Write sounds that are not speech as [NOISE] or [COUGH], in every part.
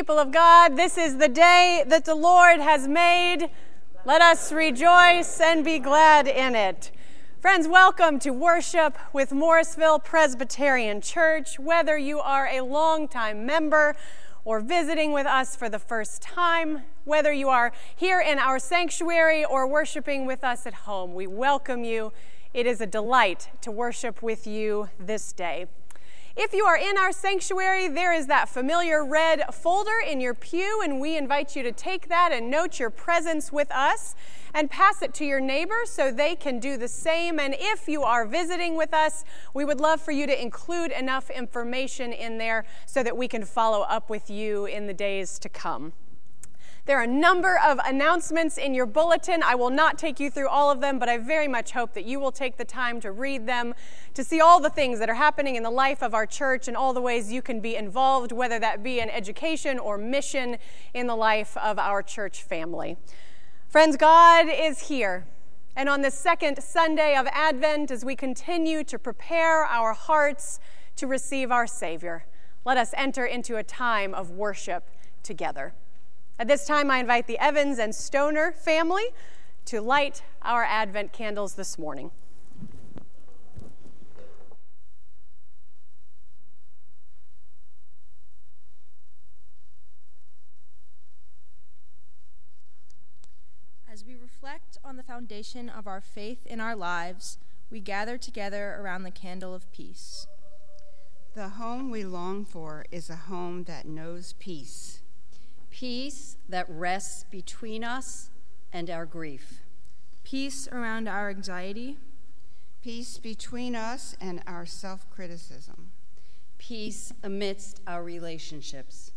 People of God, this is the day that the Lord has made. Let us rejoice and be glad in it. Friends, welcome to worship with Morrisville Presbyterian Church. Whether you are a longtime member or visiting with us for the first time, whether you are here in our sanctuary or worshiping with us at home, we welcome you. It is a delight to worship with you this day. If you are in our sanctuary, there is that familiar red folder in your pew, and we invite you to take that and note your presence with us and pass it to your neighbor so they can do the same. And if you are visiting with us, we would love for you to include enough information in there so that we can follow up with you in the days to come. There are a number of announcements in your bulletin. I will not take you through all of them, but I very much hope that you will take the time to read them, to see all the things that are happening in the life of our church and all the ways you can be involved, whether that be in education or mission in the life of our church family. Friends, God is here. And on this second Sunday of Advent, as we continue to prepare our hearts to receive our Savior, let us enter into a time of worship together. At this time, I invite the Evans and Stoner family to light our Advent candles this morning. As we reflect on the foundation of our faith in our lives, we gather together around the candle of peace. The home we long for is a home that knows peace peace that rests between us and our grief, peace around our anxiety, peace between us and our self criticism, peace amidst our relationships,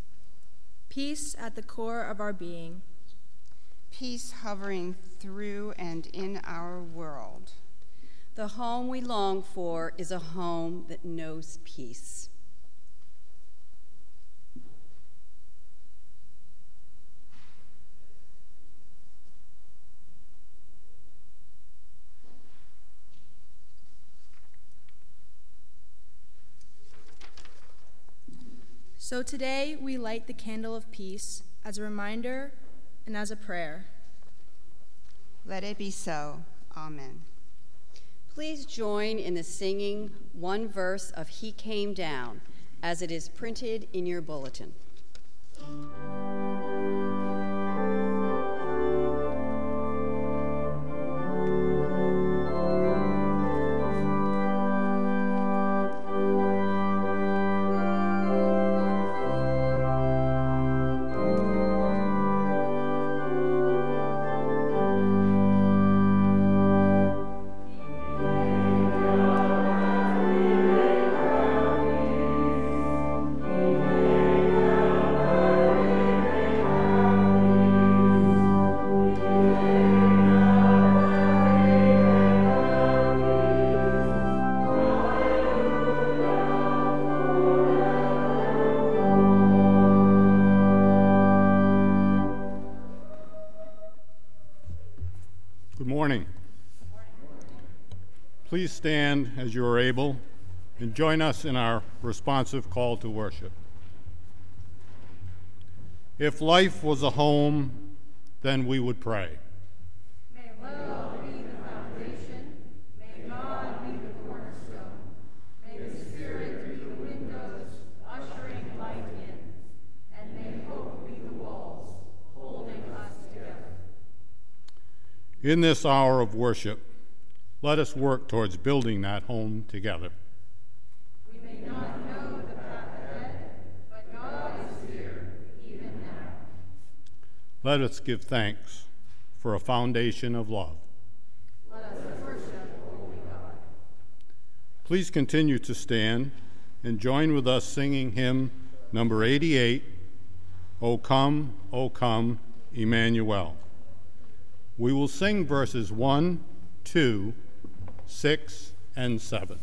peace at the core of our being, peace hovering through and in our world. The home we long for is a home that knows peace. So today we light the candle of peace as a reminder and as a prayer. Let it be so. Amen. Please join in the singing one verse of He Came Down as it is printed in your bulletin. Please stand as you are able and join us in our responsive call to worship. If life was a home, then we would pray. May love be the foundation. May God be the cornerstone. May the Spirit be the windows, ushering light in. And may hope be the walls, holding us together. In this hour of worship, let us work towards building that home together. We may not know the path ahead, but God is here, even now. Let us give thanks for a foundation of love. Let us worship the Holy God. Please continue to stand and join with us singing hymn number 88, O come, O come, Emmanuel. We will sing verses 1, 2, 6, and 7.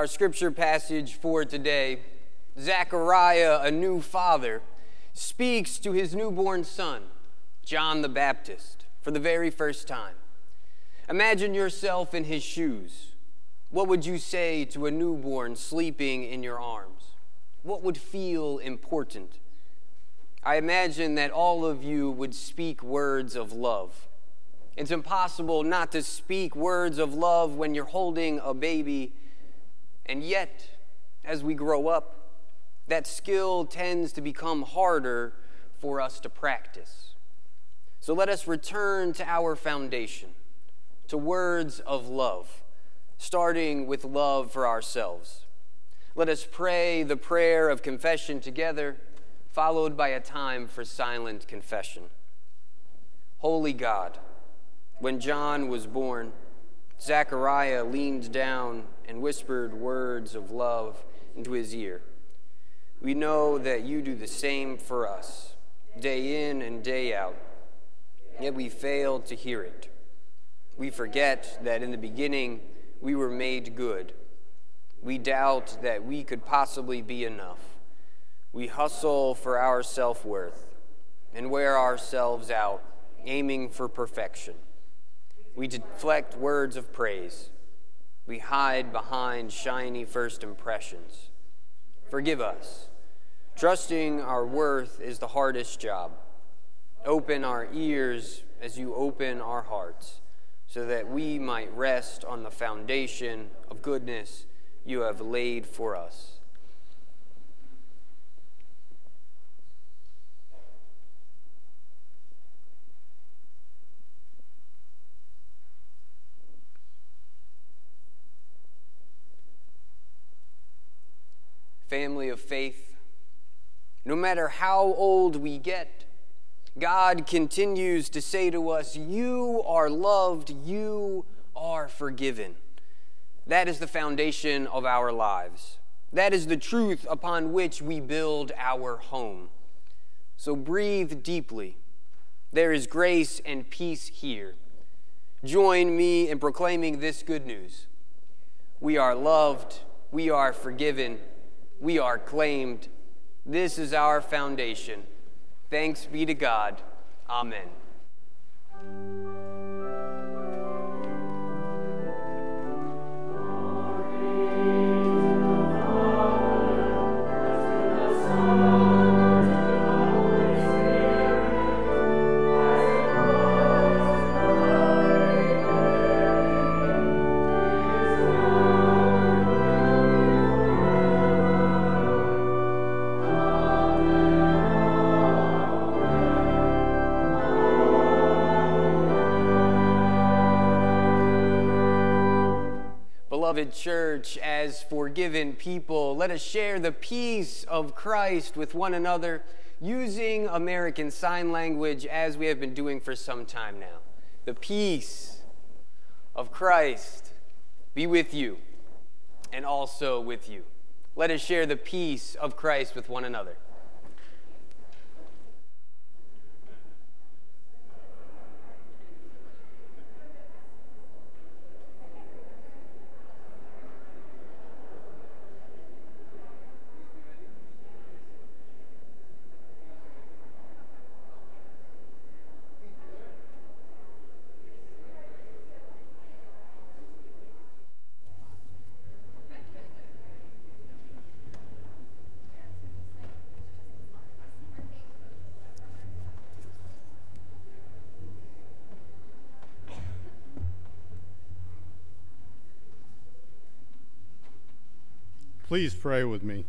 Our scripture passage for today, Zechariah, a new father, speaks to his newborn son, John the Baptist, for the very first time. Imagine yourself in his shoes. What would you say to a newborn sleeping in your arms? What would feel important? I imagine that all of you would speak words of love. It's impossible not to speak words of love when you're holding a baby, and yet, as we grow up, that skill tends to become harder for us to practice. So let us return to our foundation, to words of love, starting with love for ourselves. Let us pray the prayer of confession together followed by a time for silent confession. Holy God, when John was born, Zechariah leaned down and whispered words of love into his ear. We know that you do the same for us, day in and day out, yet we fail to hear it. We forget that in the beginning we were made good. We doubt that we could possibly be enough. We hustle for our self worth and wear ourselves out, aiming for perfection. We deflect words of praise. We hide behind shiny first impressions. Forgive us. Trusting our worth is the hardest job. Open our ears as you open our hearts, so that we might rest on the foundation of goodness you have laid for us. Family of faith, no matter how old we get, God continues to say to us, You are loved, you are forgiven. That is the foundation of our lives. That is the truth upon which we build our home. So breathe deeply. There is grace and peace here. Join me in proclaiming this good news. We are loved, we are forgiven we are claimed. This is our foundation. Thanks be to God. Amen. As forgiven people, let us share the peace of Christ with one another using American Sign Language as we have been doing for some time now. The peace of Christ be with you and also with you. Let us share the peace of Christ with one another. Please pray with me.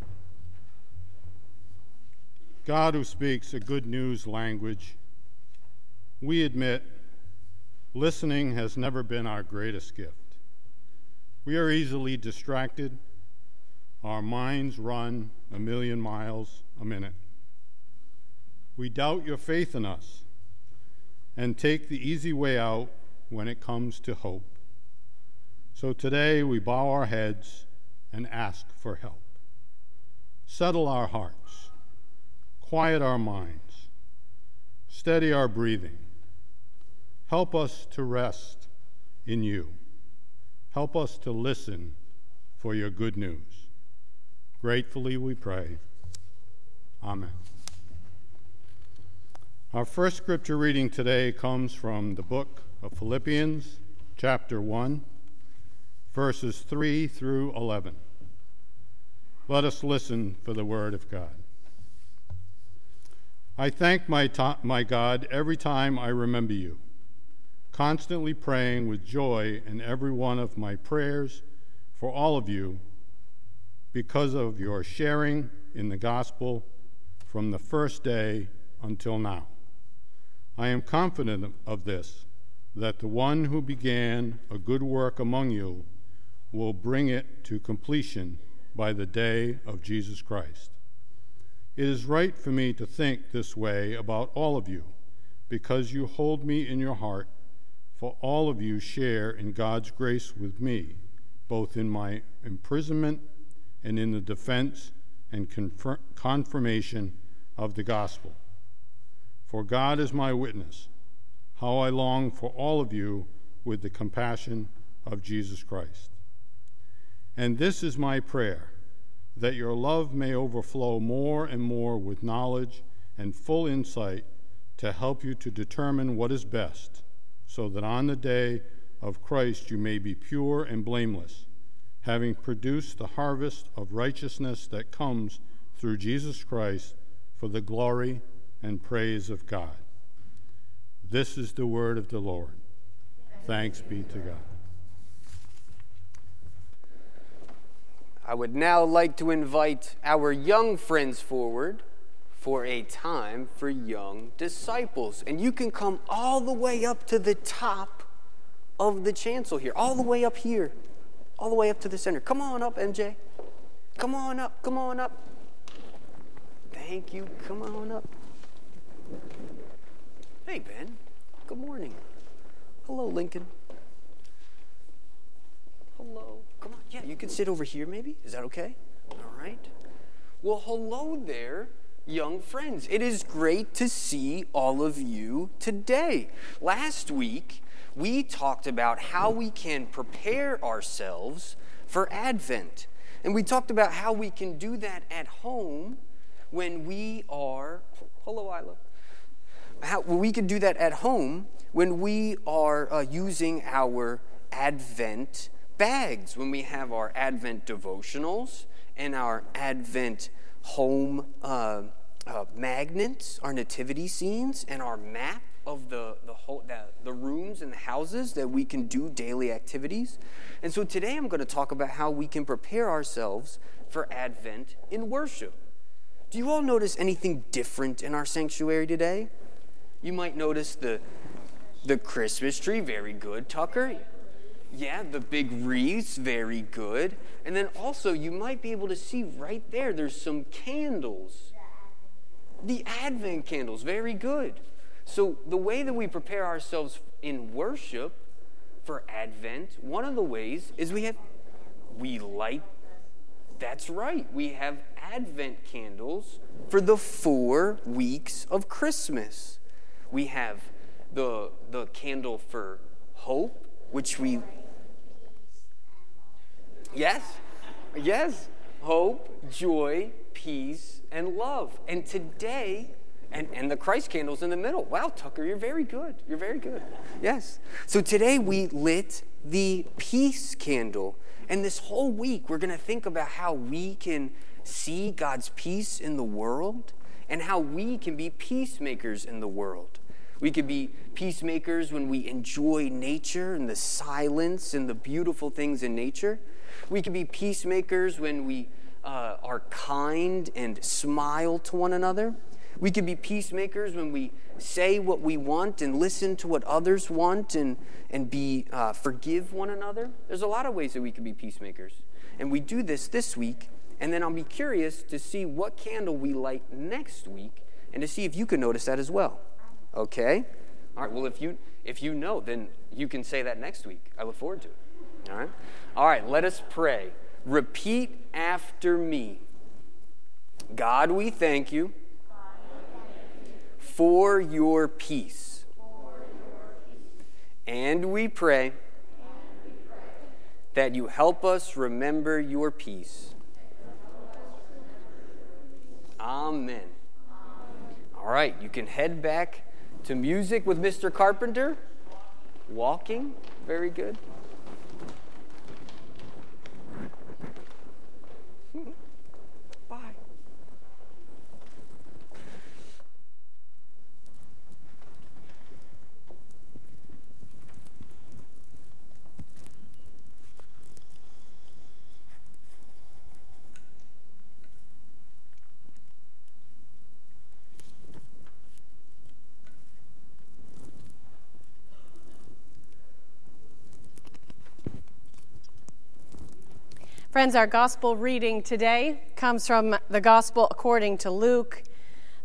God, who speaks a good news language, we admit listening has never been our greatest gift. We are easily distracted, our minds run a million miles a minute. We doubt your faith in us and take the easy way out when it comes to hope. So today we bow our heads and ask for help. Settle our hearts, quiet our minds, steady our breathing. Help us to rest in you. Help us to listen for your good news. Gratefully we pray. Amen. Our first scripture reading today comes from the book of Philippians, chapter 1, verses 3 through 11. Let us listen for the word of God. I thank my, to- my God every time I remember you, constantly praying with joy in every one of my prayers for all of you because of your sharing in the gospel from the first day until now. I am confident of this, that the one who began a good work among you will bring it to completion by the day of Jesus Christ. It is right for me to think this way about all of you, because you hold me in your heart, for all of you share in God's grace with me, both in my imprisonment and in the defense and confir- confirmation of the gospel. For God is my witness, how I long for all of you with the compassion of Jesus Christ. And this is my prayer that your love may overflow more and more with knowledge and full insight to help you to determine what is best, so that on the day of Christ you may be pure and blameless, having produced the harvest of righteousness that comes through Jesus Christ for the glory and praise of God. This is the word of the Lord. Thanks be to God. I would now like to invite our young friends forward for a time for young disciples. And you can come all the way up to the top of the chancel here, all the way up here, all the way up to the center. Come on up, MJ. Come on up, come on up. Thank you. Come on up. Hey, Ben. Good morning. Hello, Lincoln. Hello. Yeah, you can sit over here maybe. Is that okay? All right. Well, hello there, young friends. It is great to see all of you today. Last week, we talked about how we can prepare ourselves for Advent. And we talked about how we can do that at home when we are. Hello, Isla. How we can do that at home when we are uh, using our Advent bags, when we have our Advent devotionals and our Advent home uh, uh, magnets, our nativity scenes, and our map of the, the, whole, the, the rooms and the houses that we can do daily activities. And so today I'm going to talk about how we can prepare ourselves for Advent in worship. Do you all notice anything different in our sanctuary today? You might notice the, the Christmas tree, very good, Tucker. Yeah, the big wreaths, very good. And then also, you might be able to see right there, there's some candles. The Advent candles, very good. So, the way that we prepare ourselves in worship for Advent, one of the ways is we have, we light, that's right, we have Advent candles for the four weeks of Christmas. We have the, the candle for hope, which we Yes, yes. Hope, joy, peace, and love. And today, and, and the Christ candles in the middle. Wow, Tucker, you're very good. You're very good. Yes. So today we lit the peace candle. And this whole week, we're going to think about how we can see God's peace in the world and how we can be peacemakers in the world. We could be peacemakers when we enjoy nature and the silence and the beautiful things in nature. We can be peacemakers when we uh, are kind and smile to one another. We can be peacemakers when we say what we want and listen to what others want and, and be uh, forgive one another. There's a lot of ways that we can be peacemakers. And we do this this week, and then I'll be curious to see what candle we light next week and to see if you can notice that as well. Okay? All right, well, if you, if you know, then you can say that next week. I look forward to it. All right? All right, let us pray. Repeat after me. God, we thank you for your peace. And we pray that you help us remember your peace. Amen. All right, you can head back to music with Mr. Carpenter. Walking, very good. Friends, our gospel reading today comes from the gospel according to Luke,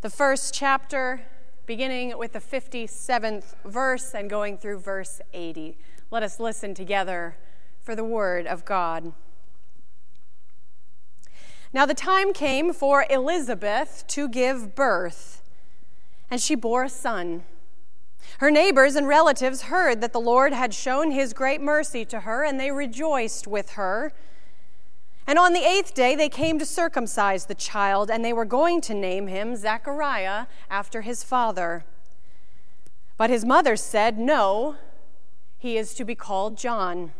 the first chapter, beginning with the 57th verse and going through verse 80. Let us listen together for the word of God. Now the time came for Elizabeth to give birth, and she bore a son. Her neighbors and relatives heard that the Lord had shown his great mercy to her, and they rejoiced with her. And on the eighth day, they came to circumcise the child, and they were going to name him Zechariah after his father. But his mother said, No, he is to be called John.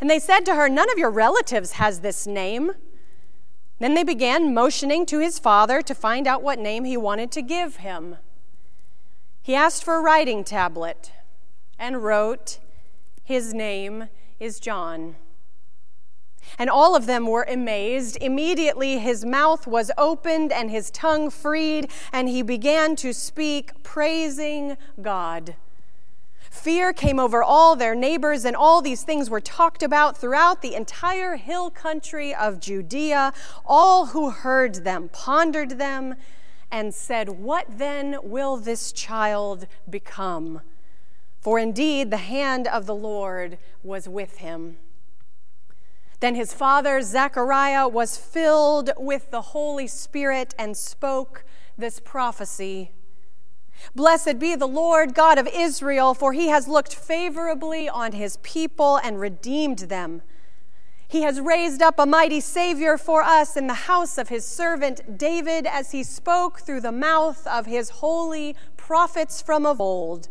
And they said to her, None of your relatives has this name. Then they began motioning to his father to find out what name he wanted to give him. He asked for a writing tablet and wrote, His name is John. And all of them were amazed. Immediately his mouth was opened and his tongue freed, and he began to speak, praising God. Fear came over all their neighbors, and all these things were talked about throughout the entire hill country of Judea. All who heard them pondered them and said, What then will this child become? For indeed the hand of the Lord was with him. Then his father, Zechariah, was filled with the Holy Spirit and spoke this prophecy Blessed be the Lord God of Israel, for he has looked favorably on his people and redeemed them. He has raised up a mighty Savior for us in the house of his servant David, as he spoke through the mouth of his holy prophets from of old,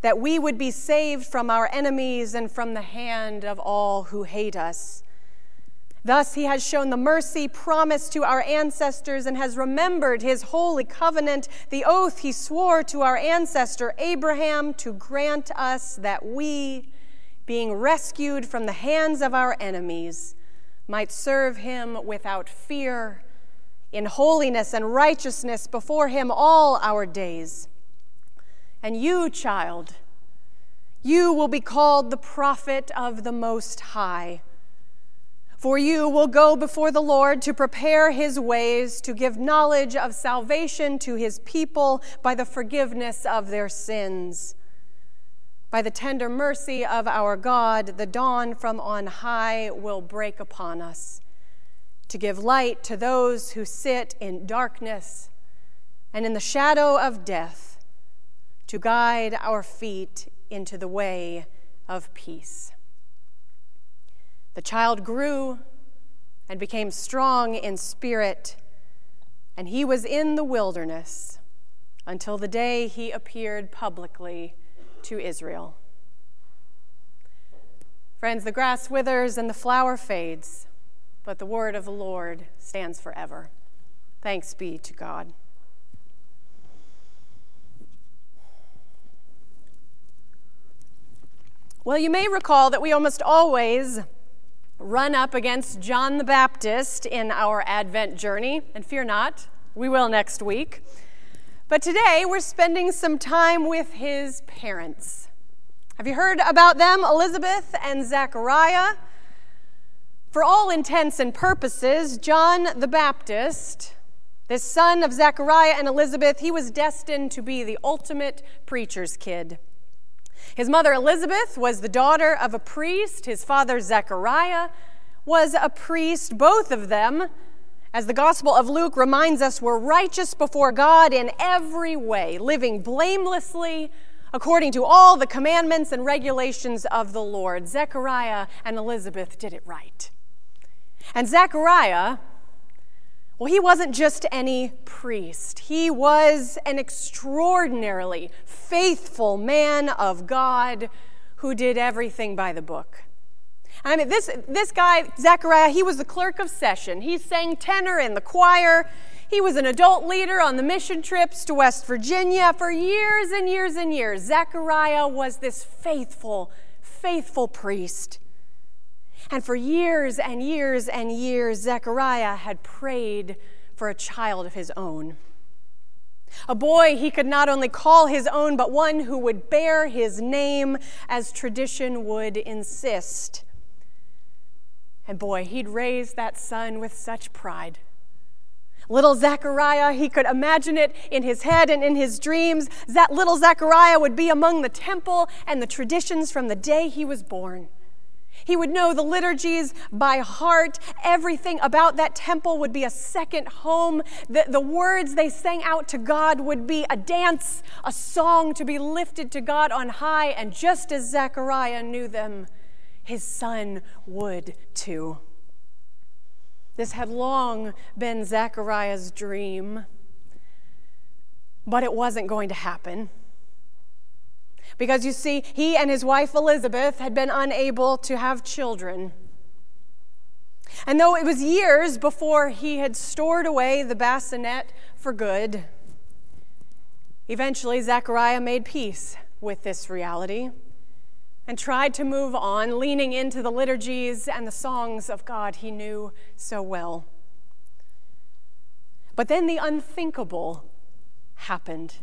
that we would be saved from our enemies and from the hand of all who hate us. Thus, he has shown the mercy promised to our ancestors and has remembered his holy covenant, the oath he swore to our ancestor Abraham to grant us that we, being rescued from the hands of our enemies, might serve him without fear, in holiness and righteousness before him all our days. And you, child, you will be called the prophet of the Most High. For you will go before the Lord to prepare his ways, to give knowledge of salvation to his people by the forgiveness of their sins. By the tender mercy of our God, the dawn from on high will break upon us, to give light to those who sit in darkness and in the shadow of death, to guide our feet into the way of peace. The child grew and became strong in spirit, and he was in the wilderness until the day he appeared publicly to Israel. Friends, the grass withers and the flower fades, but the word of the Lord stands forever. Thanks be to God. Well, you may recall that we almost always run up against John the Baptist in our Advent journey, and fear not, we will next week. But today we're spending some time with his parents. Have you heard about them, Elizabeth and Zechariah? For all intents and purposes, John the Baptist, this son of Zechariah and Elizabeth, he was destined to be the ultimate preacher's kid. His mother Elizabeth was the daughter of a priest. His father Zechariah was a priest. Both of them, as the Gospel of Luke reminds us, were righteous before God in every way, living blamelessly according to all the commandments and regulations of the Lord. Zechariah and Elizabeth did it right. And Zechariah, well, he wasn't just any priest, he was an extraordinarily faithful man of God who did everything by the book. I mean, this, this guy, Zechariah, he was the clerk of session. He sang tenor in the choir. He was an adult leader on the mission trips to West Virginia for years and years and years. Zechariah was this faithful, faithful priest. And for years and years and years, Zechariah had prayed for a child of his own. A boy he could not only call his own, but one who would bear his name as tradition would insist. And boy, he'd raise that son with such pride. Little Zechariah, he could imagine it in his head and in his dreams. That little Zechariah would be among the temple and the traditions from the day he was born. He would know the liturgies by heart. Everything about that temple would be a second home. The, the words they sang out to God would be a dance, a song to be lifted to God on high. And just as Zechariah knew them, his son would too. This had long been Zechariah's dream, but it wasn't going to happen. Because you see, he and his wife Elizabeth had been unable to have children. And though it was years before he had stored away the bassinet for good, eventually Zechariah made peace with this reality and tried to move on, leaning into the liturgies and the songs of God he knew so well. But then the unthinkable happened.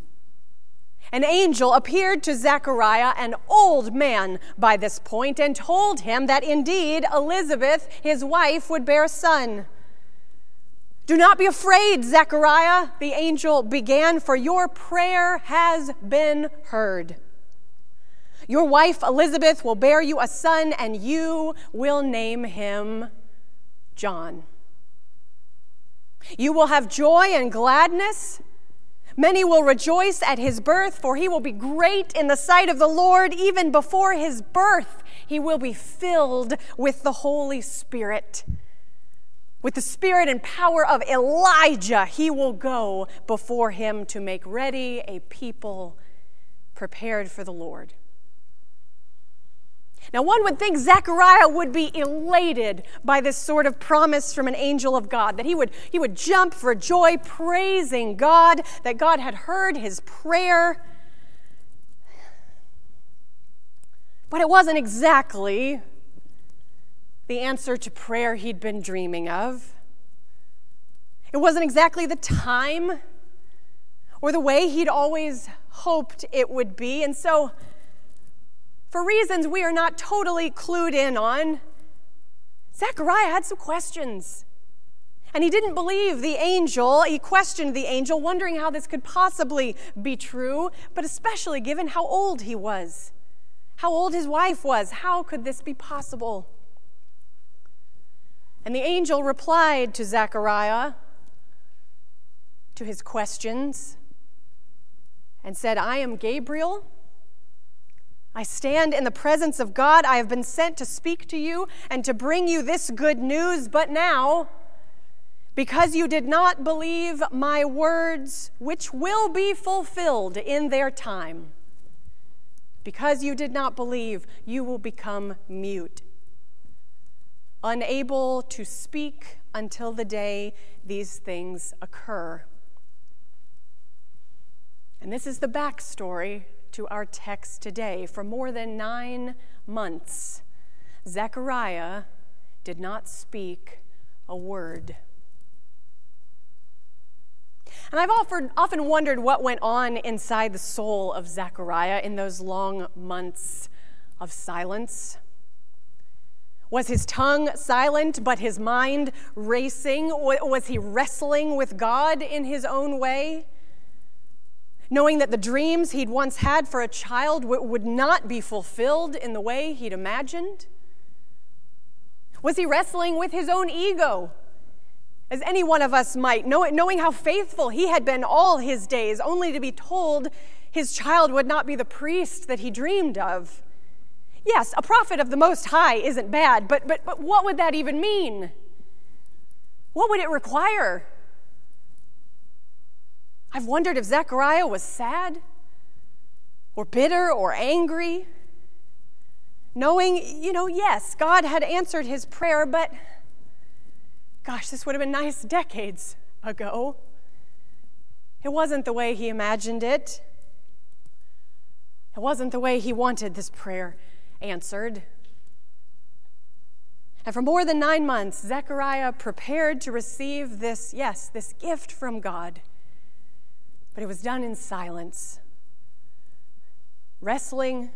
An angel appeared to Zechariah, an old man by this point, and told him that indeed Elizabeth, his wife, would bear a son. Do not be afraid, Zechariah, the angel began, for your prayer has been heard. Your wife Elizabeth will bear you a son, and you will name him John. You will have joy and gladness. Many will rejoice at his birth, for he will be great in the sight of the Lord. Even before his birth, he will be filled with the Holy Spirit. With the spirit and power of Elijah, he will go before him to make ready a people prepared for the Lord. Now, one would think Zechariah would be elated by this sort of promise from an angel of God, that he would, he would jump for joy, praising God, that God had heard his prayer. But it wasn't exactly the answer to prayer he'd been dreaming of. It wasn't exactly the time or the way he'd always hoped it would be. And so, for reasons we are not totally clued in on, Zechariah had some questions. And he didn't believe the angel. He questioned the angel, wondering how this could possibly be true, but especially given how old he was, how old his wife was. How could this be possible? And the angel replied to Zechariah, to his questions, and said, I am Gabriel I stand in the presence of God. I have been sent to speak to you and to bring you this good news. But now, because you did not believe my words, which will be fulfilled in their time, because you did not believe, you will become mute, unable to speak until the day these things occur. And this is the backstory to our text today. For more than nine months, Zechariah did not speak a word. And I've often, wondered what went on inside the soul of Zechariah in those long months of silence. Was his tongue silent, but his mind racing? Was he wrestling with God in his own way? Knowing that the dreams he'd once had for a child would not be fulfilled in the way he'd imagined? Was he wrestling with his own ego? As any one of us might, know, knowing how faithful he had been all his days, only to be told His child would not be the priest that he dreamed of. Yes, a prophet of the Most High isn't bad, but, but, but what would that even mean? What would it require? I've wondered if Zechariah was sad or bitter or angry, knowing, you know, yes, God had answered his prayer, but gosh, this would have been nice decades ago. It wasn't the way he imagined it. It wasn't the way he wanted this prayer answered. And for more than nine months, Zechariah prepared to receive this, yes, this gift from God. But it was done in silence, wrestling,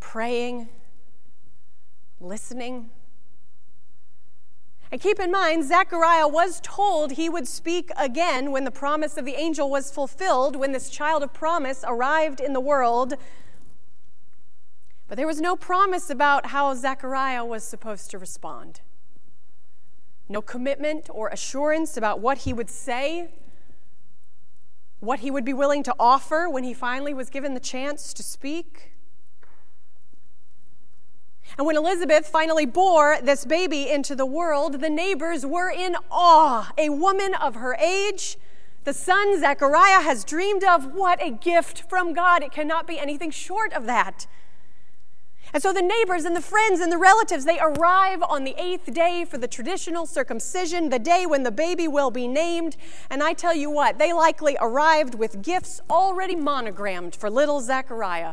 praying, listening. And keep in mind, Zechariah was told he would speak again when the promise of the angel was fulfilled, when this child of promise arrived in the world. But there was no promise about how Zechariah was supposed to respond. No commitment or assurance about what he would say what he would be willing to offer when he finally was given the chance to speak. And when Elizabeth finally bore this baby into the world, the neighbors were in awe. A woman of her age, the son Zechariah has dreamed of, what a gift from God. It cannot be anything short of that. And so the neighbors and the friends and the relatives, they arrive on the eighth day for the traditional circumcision, the day when the baby will be named. And I tell you what, they likely arrived with gifts already monogrammed for little Zechariah.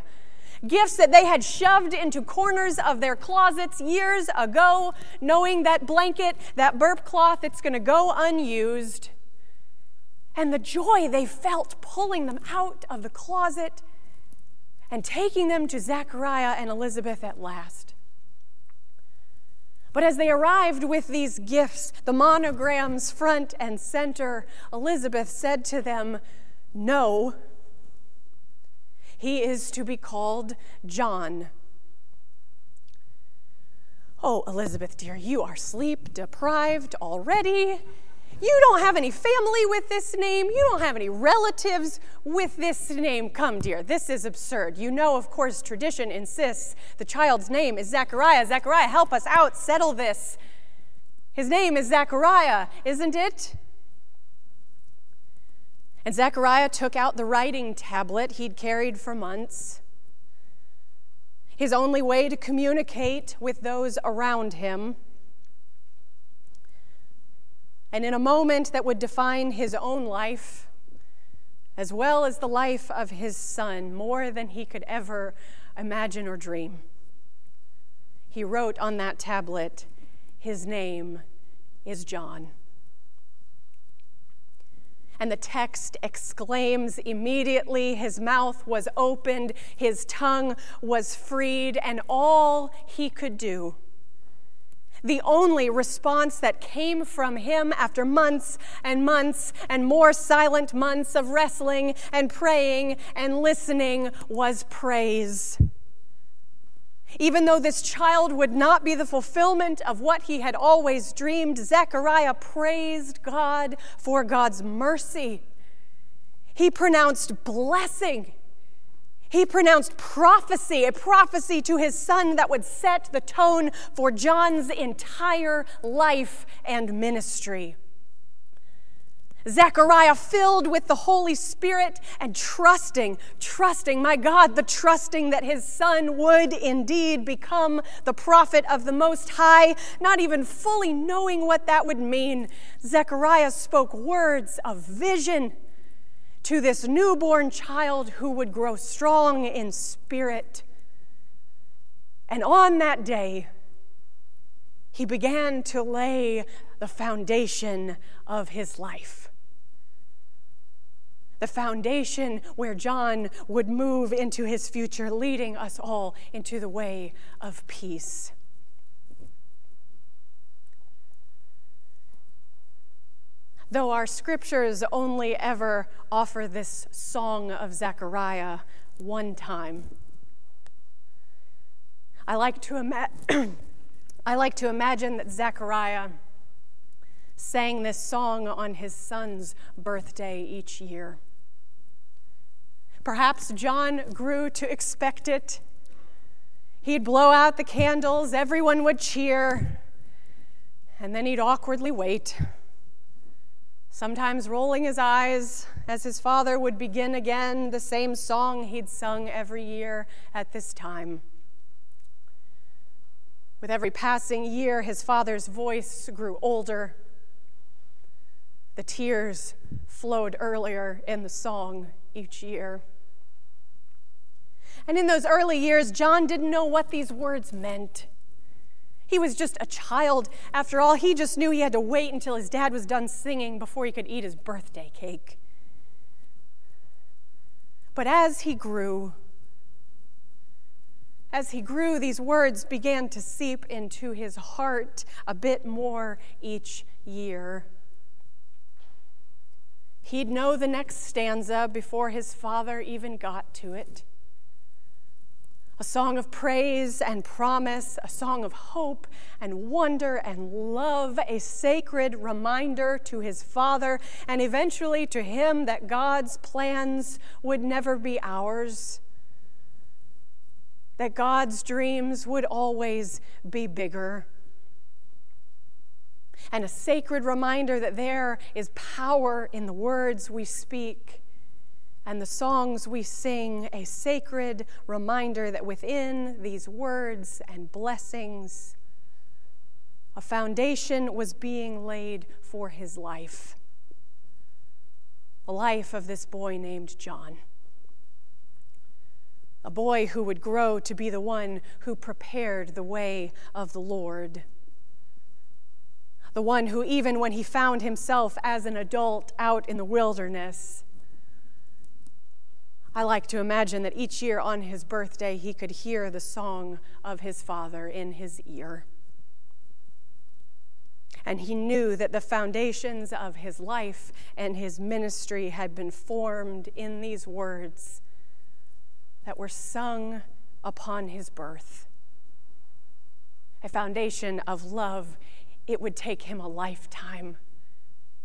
Gifts that they had shoved into corners of their closets years ago, knowing that blanket, that burp cloth, it's going to go unused. And the joy they felt pulling them out of the closet and taking them to Zechariah and Elizabeth at last. But as they arrived with these gifts, the monograms front and center, Elizabeth said to them, No, he is to be called John. Oh, Elizabeth, dear, you are sleep deprived already. You don't have any family with this name. You don't have any relatives with this name. Come, dear, this is absurd. You know, of course, tradition insists the child's name is Zechariah. Zechariah, help us out, settle this. His name is Zechariah, isn't it? And Zechariah took out the writing tablet he'd carried for months. His only way to communicate with those around him. And in a moment that would define his own life, as well as the life of his son, more than he could ever imagine or dream, he wrote on that tablet, His name is John. And the text exclaims immediately, his mouth was opened, his tongue was freed, and all he could do the only response that came from him after months and months and more silent months of wrestling and praying and listening was praise. Even though this child would not be the fulfillment of what he had always dreamed, Zechariah praised God for God's mercy. He pronounced blessing he pronounced prophecy, a prophecy to his son that would set the tone for John's entire life and ministry. Zechariah, filled with the Holy Spirit and trusting, trusting, my God, the trusting that his son would indeed become the prophet of the Most High, not even fully knowing what that would mean. Zechariah spoke words of vision to this newborn child who would grow strong in spirit. And on that day, he began to lay the foundation of his life. The foundation where John would move into his future, leading us all into the way of peace. Though our scriptures only ever offer this song of Zechariah one time. I like to, ima- [CLEARS THROAT] I like to imagine that Zechariah sang this song on his son's birthday each year. Perhaps John grew to expect it. He'd blow out the candles, everyone would cheer, and then he'd awkwardly wait, sometimes rolling his eyes as his father would begin again the same song he'd sung every year at this time. With every passing year, his father's voice grew older. The tears flowed earlier in the song each year. And in those early years, John didn't know what these words meant. He was just a child. After all, he just knew he had to wait until his dad was done singing before he could eat his birthday cake. But as he grew, as he grew, these words began to seep into his heart a bit more each year. He'd know the next stanza before his father even got to it. A song of praise and promise, a song of hope and wonder and love, a sacred reminder to his father and eventually to him that God's plans would never be ours that God's dreams would always be bigger. And a sacred reminder that there is power in the words we speak and the songs we sing, a sacred reminder that within these words and blessings, a foundation was being laid for his life. The life of this boy named John a boy who would grow to be the one who prepared the way of the Lord. The one who, even when he found himself as an adult out in the wilderness, I like to imagine that each year on his birthday he could hear the song of his father in his ear. And he knew that the foundations of his life and his ministry had been formed in these words that were sung upon his birth. A foundation of love it would take him a lifetime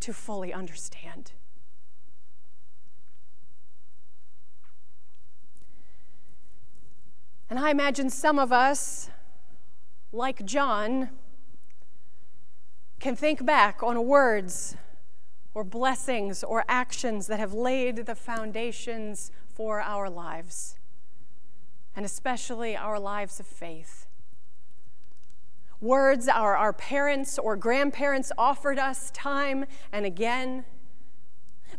to fully understand. And I imagine some of us, like John, can think back on words or blessings or actions that have laid the foundations for our lives and especially our lives of faith. Words our, our parents or grandparents offered us time and again.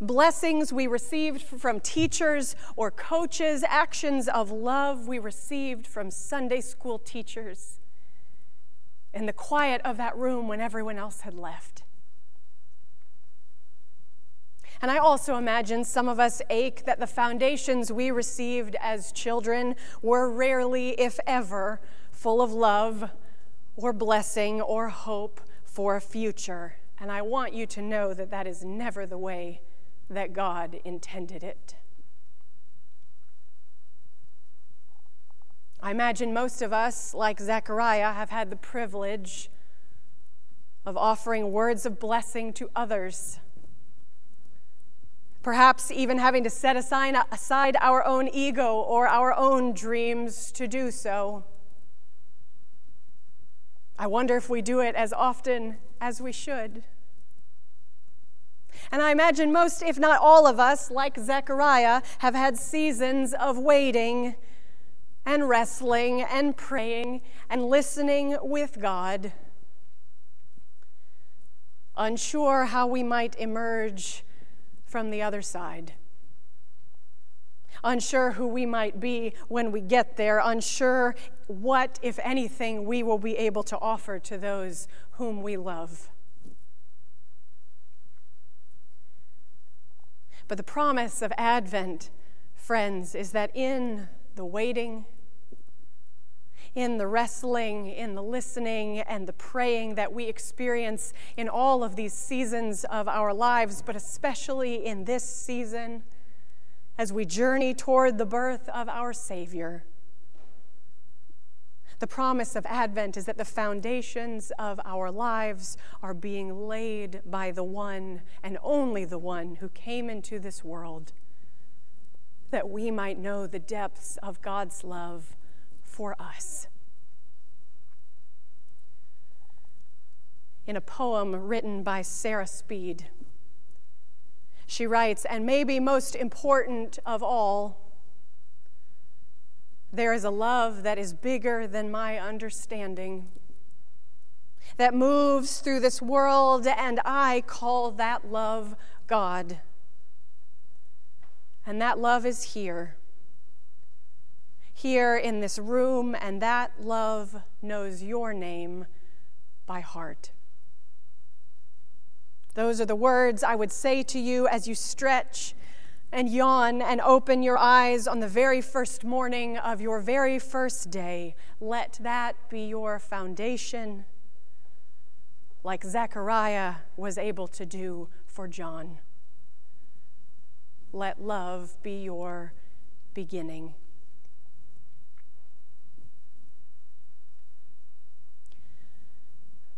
Blessings we received from teachers or coaches, actions of love we received from Sunday school teachers in the quiet of that room when everyone else had left. And I also imagine some of us ache that the foundations we received as children were rarely, if ever, full of love or blessing or hope for a future. And I want you to know that that is never the way that God intended it. I imagine most of us, like Zechariah, have had the privilege of offering words of blessing to others perhaps even having to set aside our own ego or our own dreams to do so. I wonder if we do it as often as we should. And I imagine most, if not all of us, like Zechariah, have had seasons of waiting and wrestling and praying and listening with God, unsure how we might emerge from the other side. Unsure who we might be when we get there, unsure what, if anything, we will be able to offer to those whom we love. But the promise of Advent, friends, is that in the waiting, in the wrestling, in the listening, and the praying that we experience in all of these seasons of our lives, but especially in this season as we journey toward the birth of our Savior. The promise of Advent is that the foundations of our lives are being laid by the one and only the one who came into this world that we might know the depths of God's love for us. In a poem written by Sarah Speed, she writes, and maybe most important of all, there is a love that is bigger than my understanding, that moves through this world, and I call that love God. And that love is here, here in this room, and that love knows your name by heart. Those are the words I would say to you as you stretch and yawn and open your eyes on the very first morning of your very first day. Let that be your foundation, like Zechariah was able to do for John. Let love be your beginning.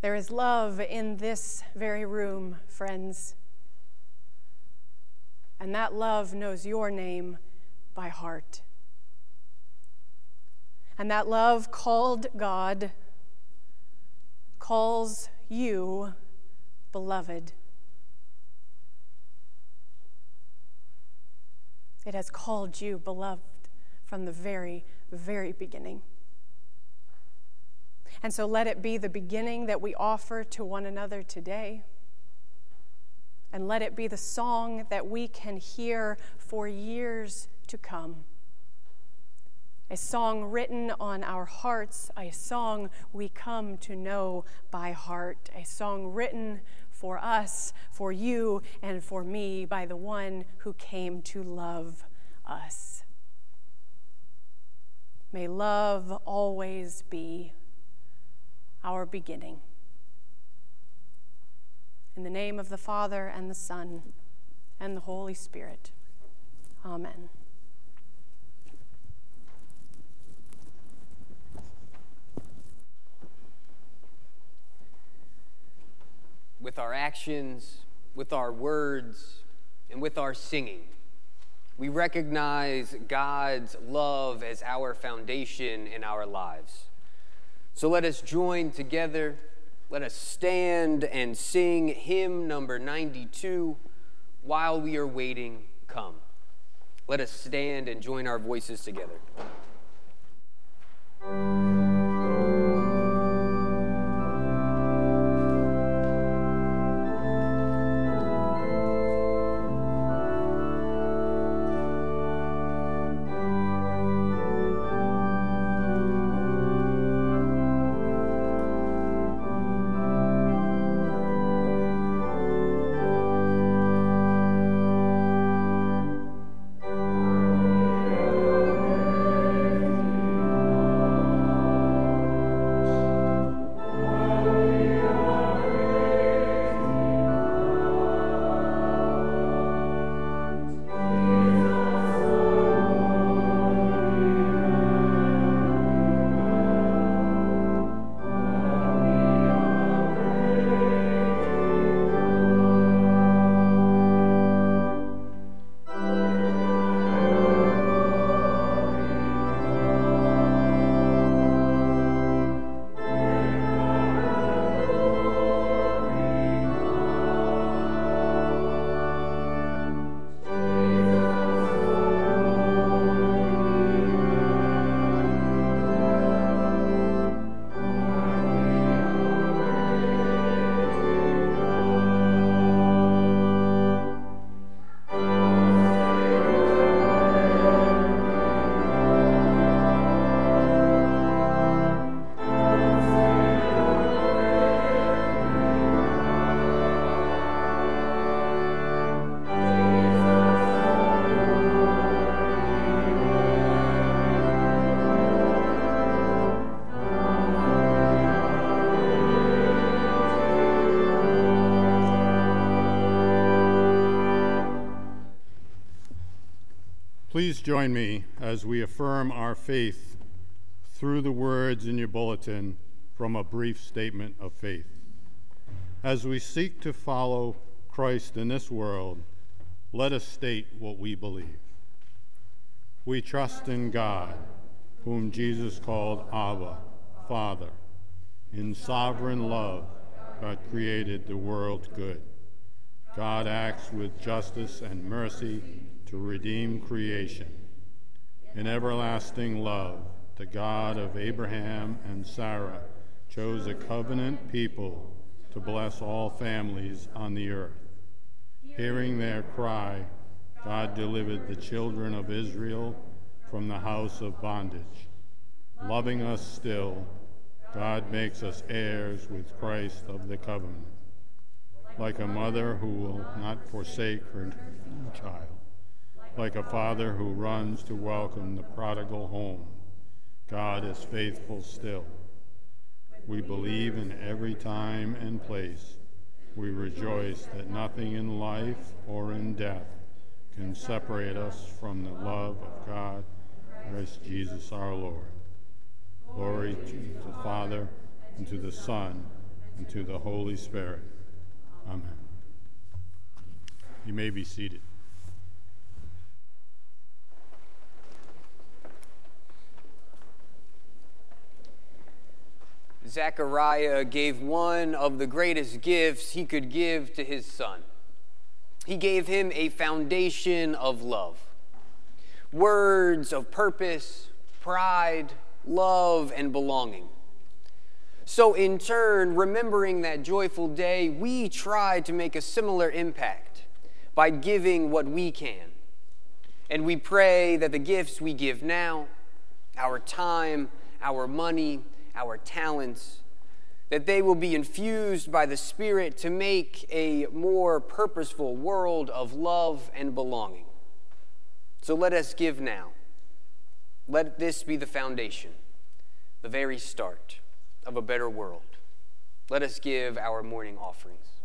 There is love in this very room, friends. And that love knows your name by heart. And that love called God calls you beloved. It has called you beloved from the very, very beginning. And so let it be the beginning that we offer to one another today. And let it be the song that we can hear for years to come. A song written on our hearts, a song we come to know by heart, a song written for us, for you, and for me by the one who came to love us. May love always be our beginning. In the name of the Father, and the Son, and the Holy Spirit. Amen. With our actions, with our words, and with our singing, we recognize God's love as our foundation in our lives. So let us join together. Let us stand and sing hymn number 92 while we are waiting. Come. Let us stand and join our voices together. Please join me as we affirm our faith through the words in your bulletin from a brief statement of faith. As we seek to follow Christ in this world, let us state what we believe. We trust in God, whom Jesus called Abba, Father. In sovereign love, God created the world good. God acts with justice and mercy to redeem creation. In everlasting love, the God of Abraham and Sarah chose a covenant people to bless all families on the earth. Hearing their cry, God delivered the children of Israel from the house of bondage. Loving us still, God makes us heirs with Christ of the covenant like a mother who will not forsake her child, like a father who runs to welcome the prodigal home. God is faithful still. We believe in every time and place. We rejoice that nothing in life or in death can separate us from the love of God, Christ Jesus our Lord. Glory to the Father, and to the Son, and to the Holy Spirit Amen. You may be seated. Zechariah gave one of the greatest gifts he could give to his son. He gave him a foundation of love, words of purpose, pride, love, and belonging. So, in turn, remembering that joyful day, we try to make a similar impact by giving what we can. And we pray that the gifts we give now, our time, our money, our talents, that they will be infused by the Spirit to make a more purposeful world of love and belonging. So let us give now. Let this be the foundation, the very start of a better world. Let us give our morning offerings.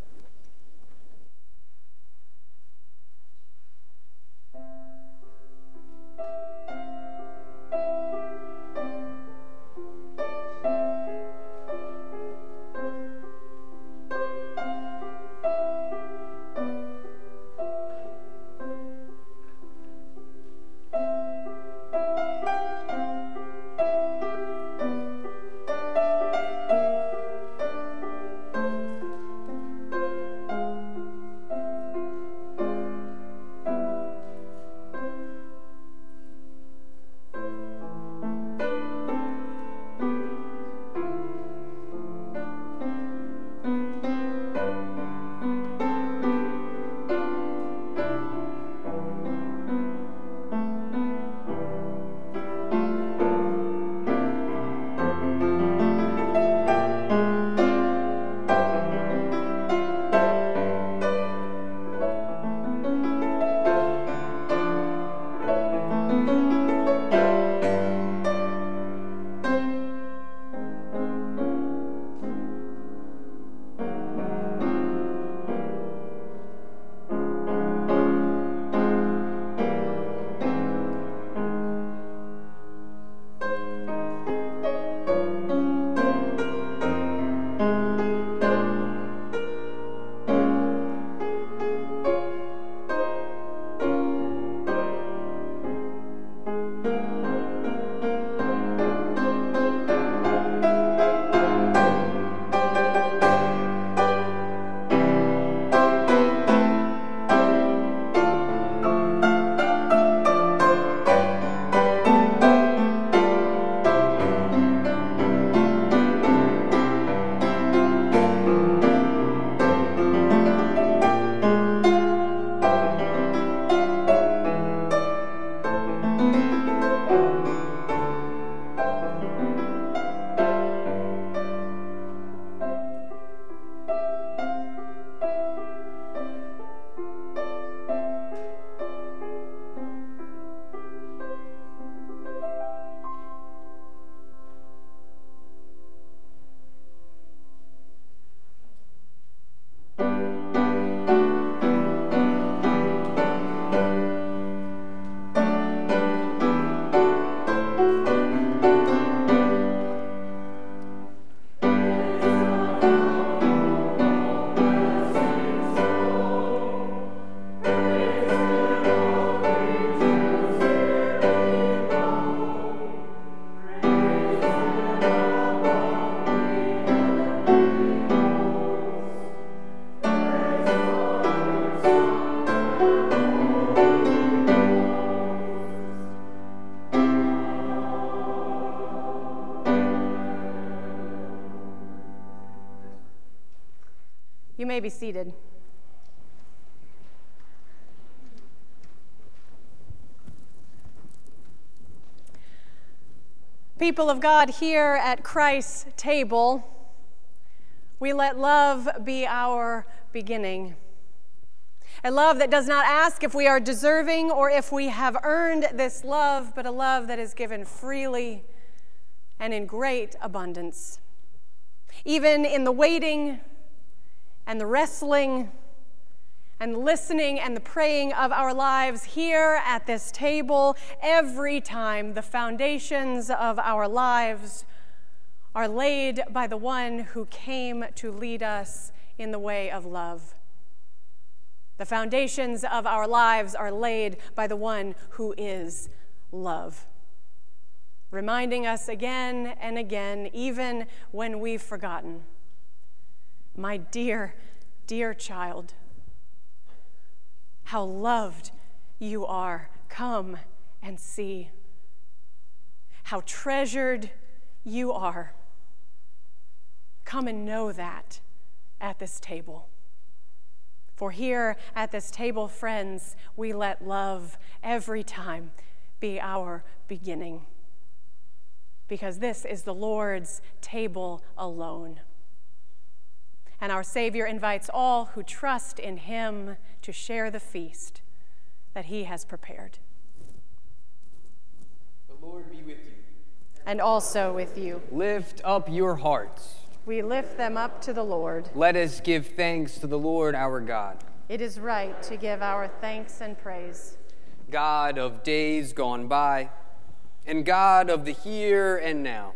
May be seated. People of God, here at Christ's table, we let love be our beginning. A love that does not ask if we are deserving or if we have earned this love, but a love that is given freely and in great abundance. Even in the waiting and the wrestling and the listening and the praying of our lives here at this table, every time the foundations of our lives are laid by the one who came to lead us in the way of love. The foundations of our lives are laid by the one who is love, reminding us again and again, even when we've forgotten. My dear, dear child, how loved you are. Come and see. How treasured you are. Come and know that at this table. For here at this table, friends, we let love every time be our beginning. Because this is the Lord's table alone. And our Savior invites all who trust in Him to share the feast that He has prepared. The Lord be with you. And also with you. Lift up your hearts. We lift them up to the Lord. Let us give thanks to the Lord our God. It is right to give our thanks and praise. God of days gone by, and God of the here and now.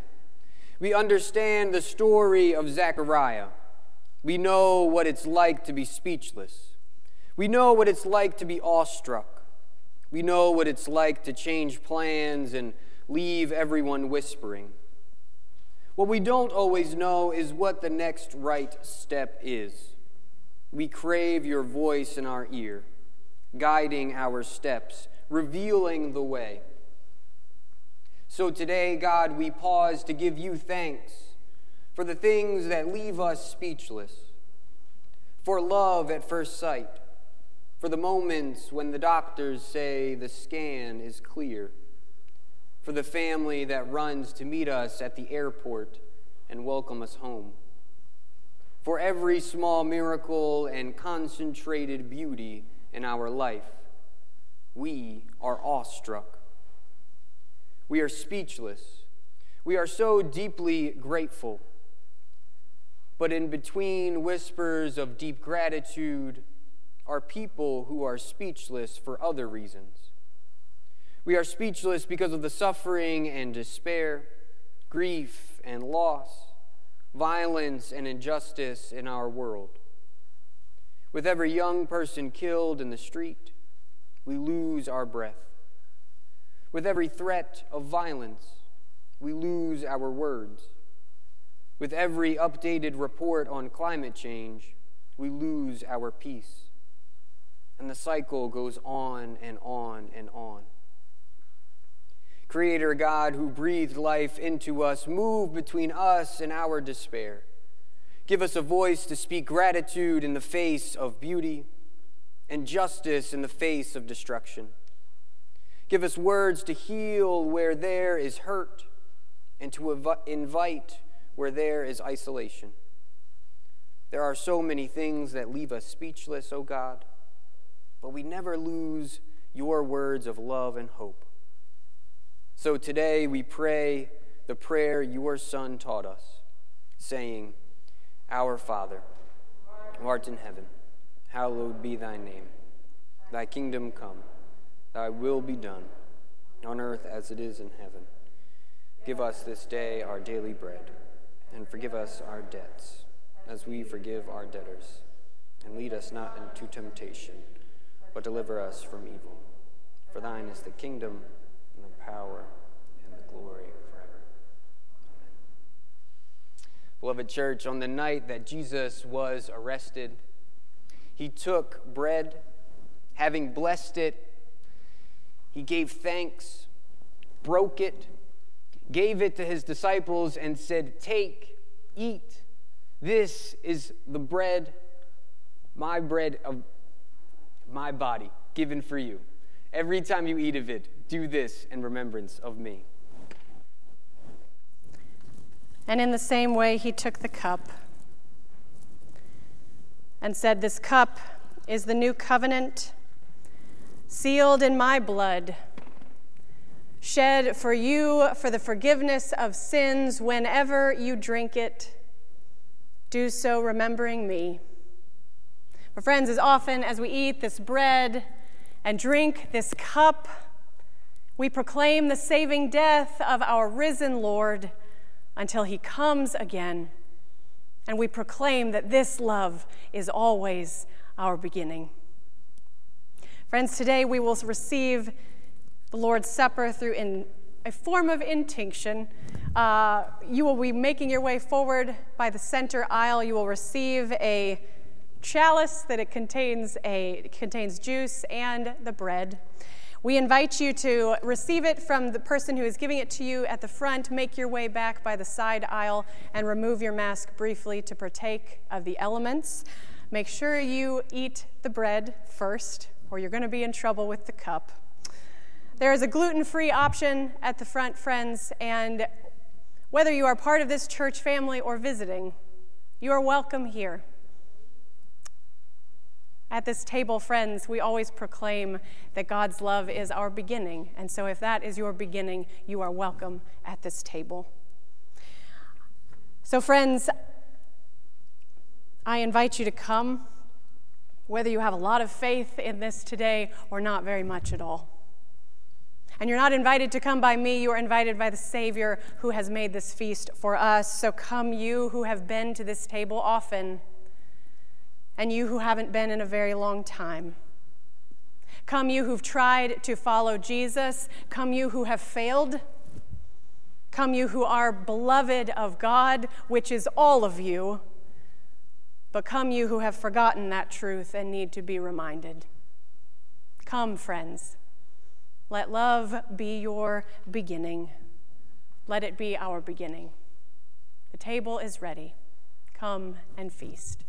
We understand the story of Zechariah. We know what it's like to be speechless. We know what it's like to be awestruck. We know what it's like to change plans and leave everyone whispering. What we don't always know is what the next right step is. We crave your voice in our ear, guiding our steps, revealing the way. So today, God, we pause to give you thanks for the things that leave us speechless, for love at first sight, for the moments when the doctors say the scan is clear for the family that runs to meet us at the airport and welcome us home, for every small miracle and concentrated beauty in our life. We are awestruck. We are speechless. We are so deeply grateful. But in between whispers of deep gratitude are people who are speechless for other reasons. We are speechless because of the suffering and despair, grief and loss, violence and injustice in our world. With every young person killed in the street, we lose our breath. With every threat of violence, we lose our words. With every updated report on climate change, we lose our peace. And the cycle goes on and on and on. Creator God, who breathed life into us, move between us and our despair. Give us a voice to speak gratitude in the face of beauty and justice in the face of destruction. Give us words to heal where there is hurt and to invite where there is isolation. There are so many things that leave us speechless, O oh God, but we never lose your words of love and hope. So today we pray the prayer your Son taught us, saying, Our Father, who art in heaven, hallowed be thy name. Thy kingdom come, thy will be done, on earth as it is in heaven. Give us this day our daily bread, and forgive us our debts, as we forgive our debtors. And lead us not into temptation, but deliver us from evil. For thine is the kingdom and the power, and the glory forever. Amen. Beloved church, on the night that Jesus was arrested, he took bread, having blessed it, he gave thanks, broke it, gave it to his disciples, and said, Take, eat. This is the bread my bread of my body given for you. Every time you eat of it, do this in remembrance of me. And in the same way, he took the cup and said, This cup is the new covenant, sealed in my blood, shed for you for the forgiveness of sins. Whenever you drink it, do so remembering me. My friends, as often as we eat this bread and drink this cup, we proclaim the saving death of our risen Lord until he comes again. And we proclaim that this love is always our beginning. Friends, today we will receive the Lord's Supper through in a form of intinction. Uh, you will be making your way forward by the center aisle. You will receive a chalice that it contains a it contains juice and the bread. We invite you to receive it from the person who is giving it to you at the front. Make your way back by the side aisle and remove your mask briefly to partake of the elements. Make sure you eat the bread first, or you're going to be in trouble with the cup. There is a gluten free option at the front, friends, and whether you are part of this church family or visiting, you are welcome here. At this table, friends, we always proclaim that God's love is our beginning. And so, if that is your beginning, you are welcome at this table. So, friends, I invite you to come, whether you have a lot of faith in this today or not very much at all. And you're not invited to come by me, you are invited by the Savior who has made this feast for us. So, come, you who have been to this table often and you who haven't been in a very long time. Come, you who've tried to follow Jesus. Come, you who have failed. Come, you who are beloved of God, which is all of you. But come, you who have forgotten that truth and need to be reminded. Come, friends. Let love be your beginning. Let it be our beginning. The table is ready. Come and feast.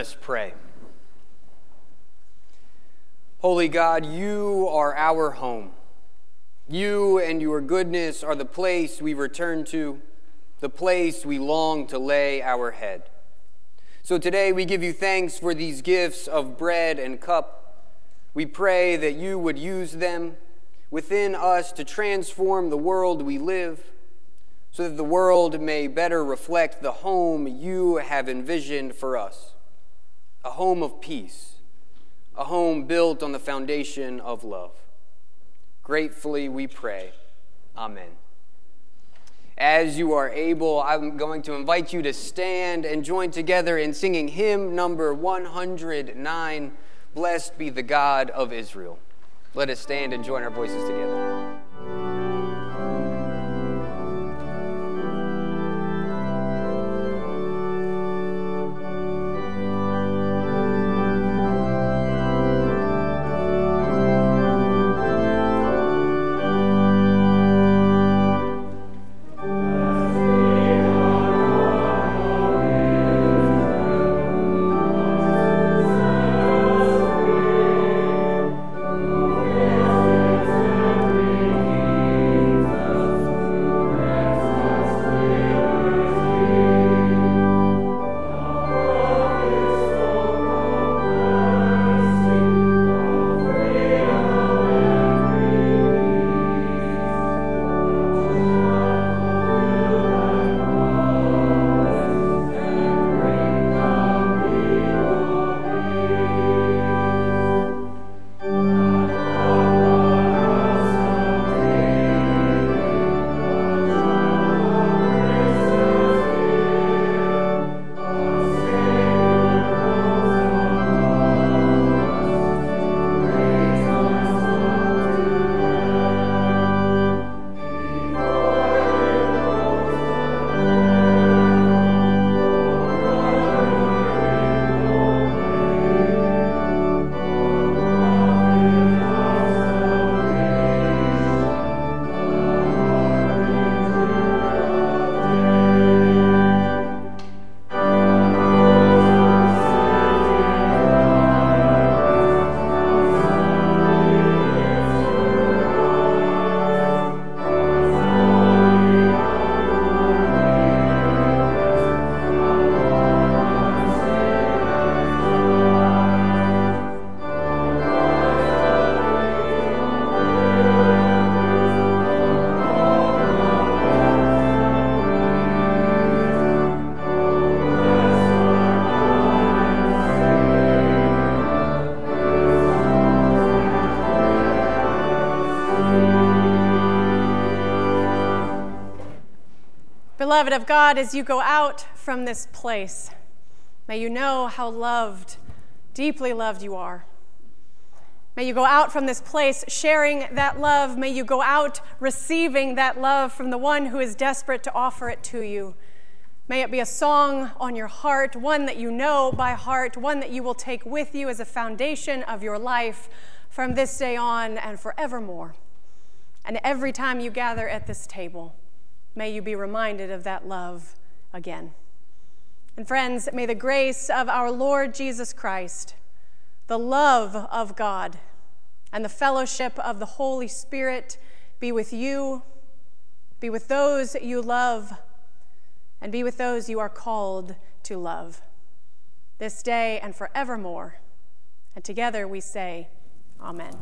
Us pray. Holy God, you are our home. You and your goodness are the place we return to, the place we long to lay our head. So today we give you thanks for these gifts of bread and cup. We pray that you would use them within us to transform the world we live, so that the world may better reflect the home you have envisioned for us a home of peace, a home built on the foundation of love. Gratefully we pray. Amen. As you are able, I'm going to invite you to stand and join together in singing hymn number 109 Blessed be the God of Israel. Let us stand and join our voices together. Beloved of God, as you go out from this place, may you know how loved, deeply loved you are. May you go out from this place sharing that love. May you go out receiving that love from the one who is desperate to offer it to you. May it be a song on your heart, one that you know by heart, one that you will take with you as a foundation of your life from this day on and forevermore. And every time you gather at this table, may you be reminded of that love again. And friends, may the grace of our Lord Jesus Christ, the love of God, and the fellowship of the Holy Spirit be with you, be with those you love, and be with those you are called to love, this day and forevermore. And together we say, Amen.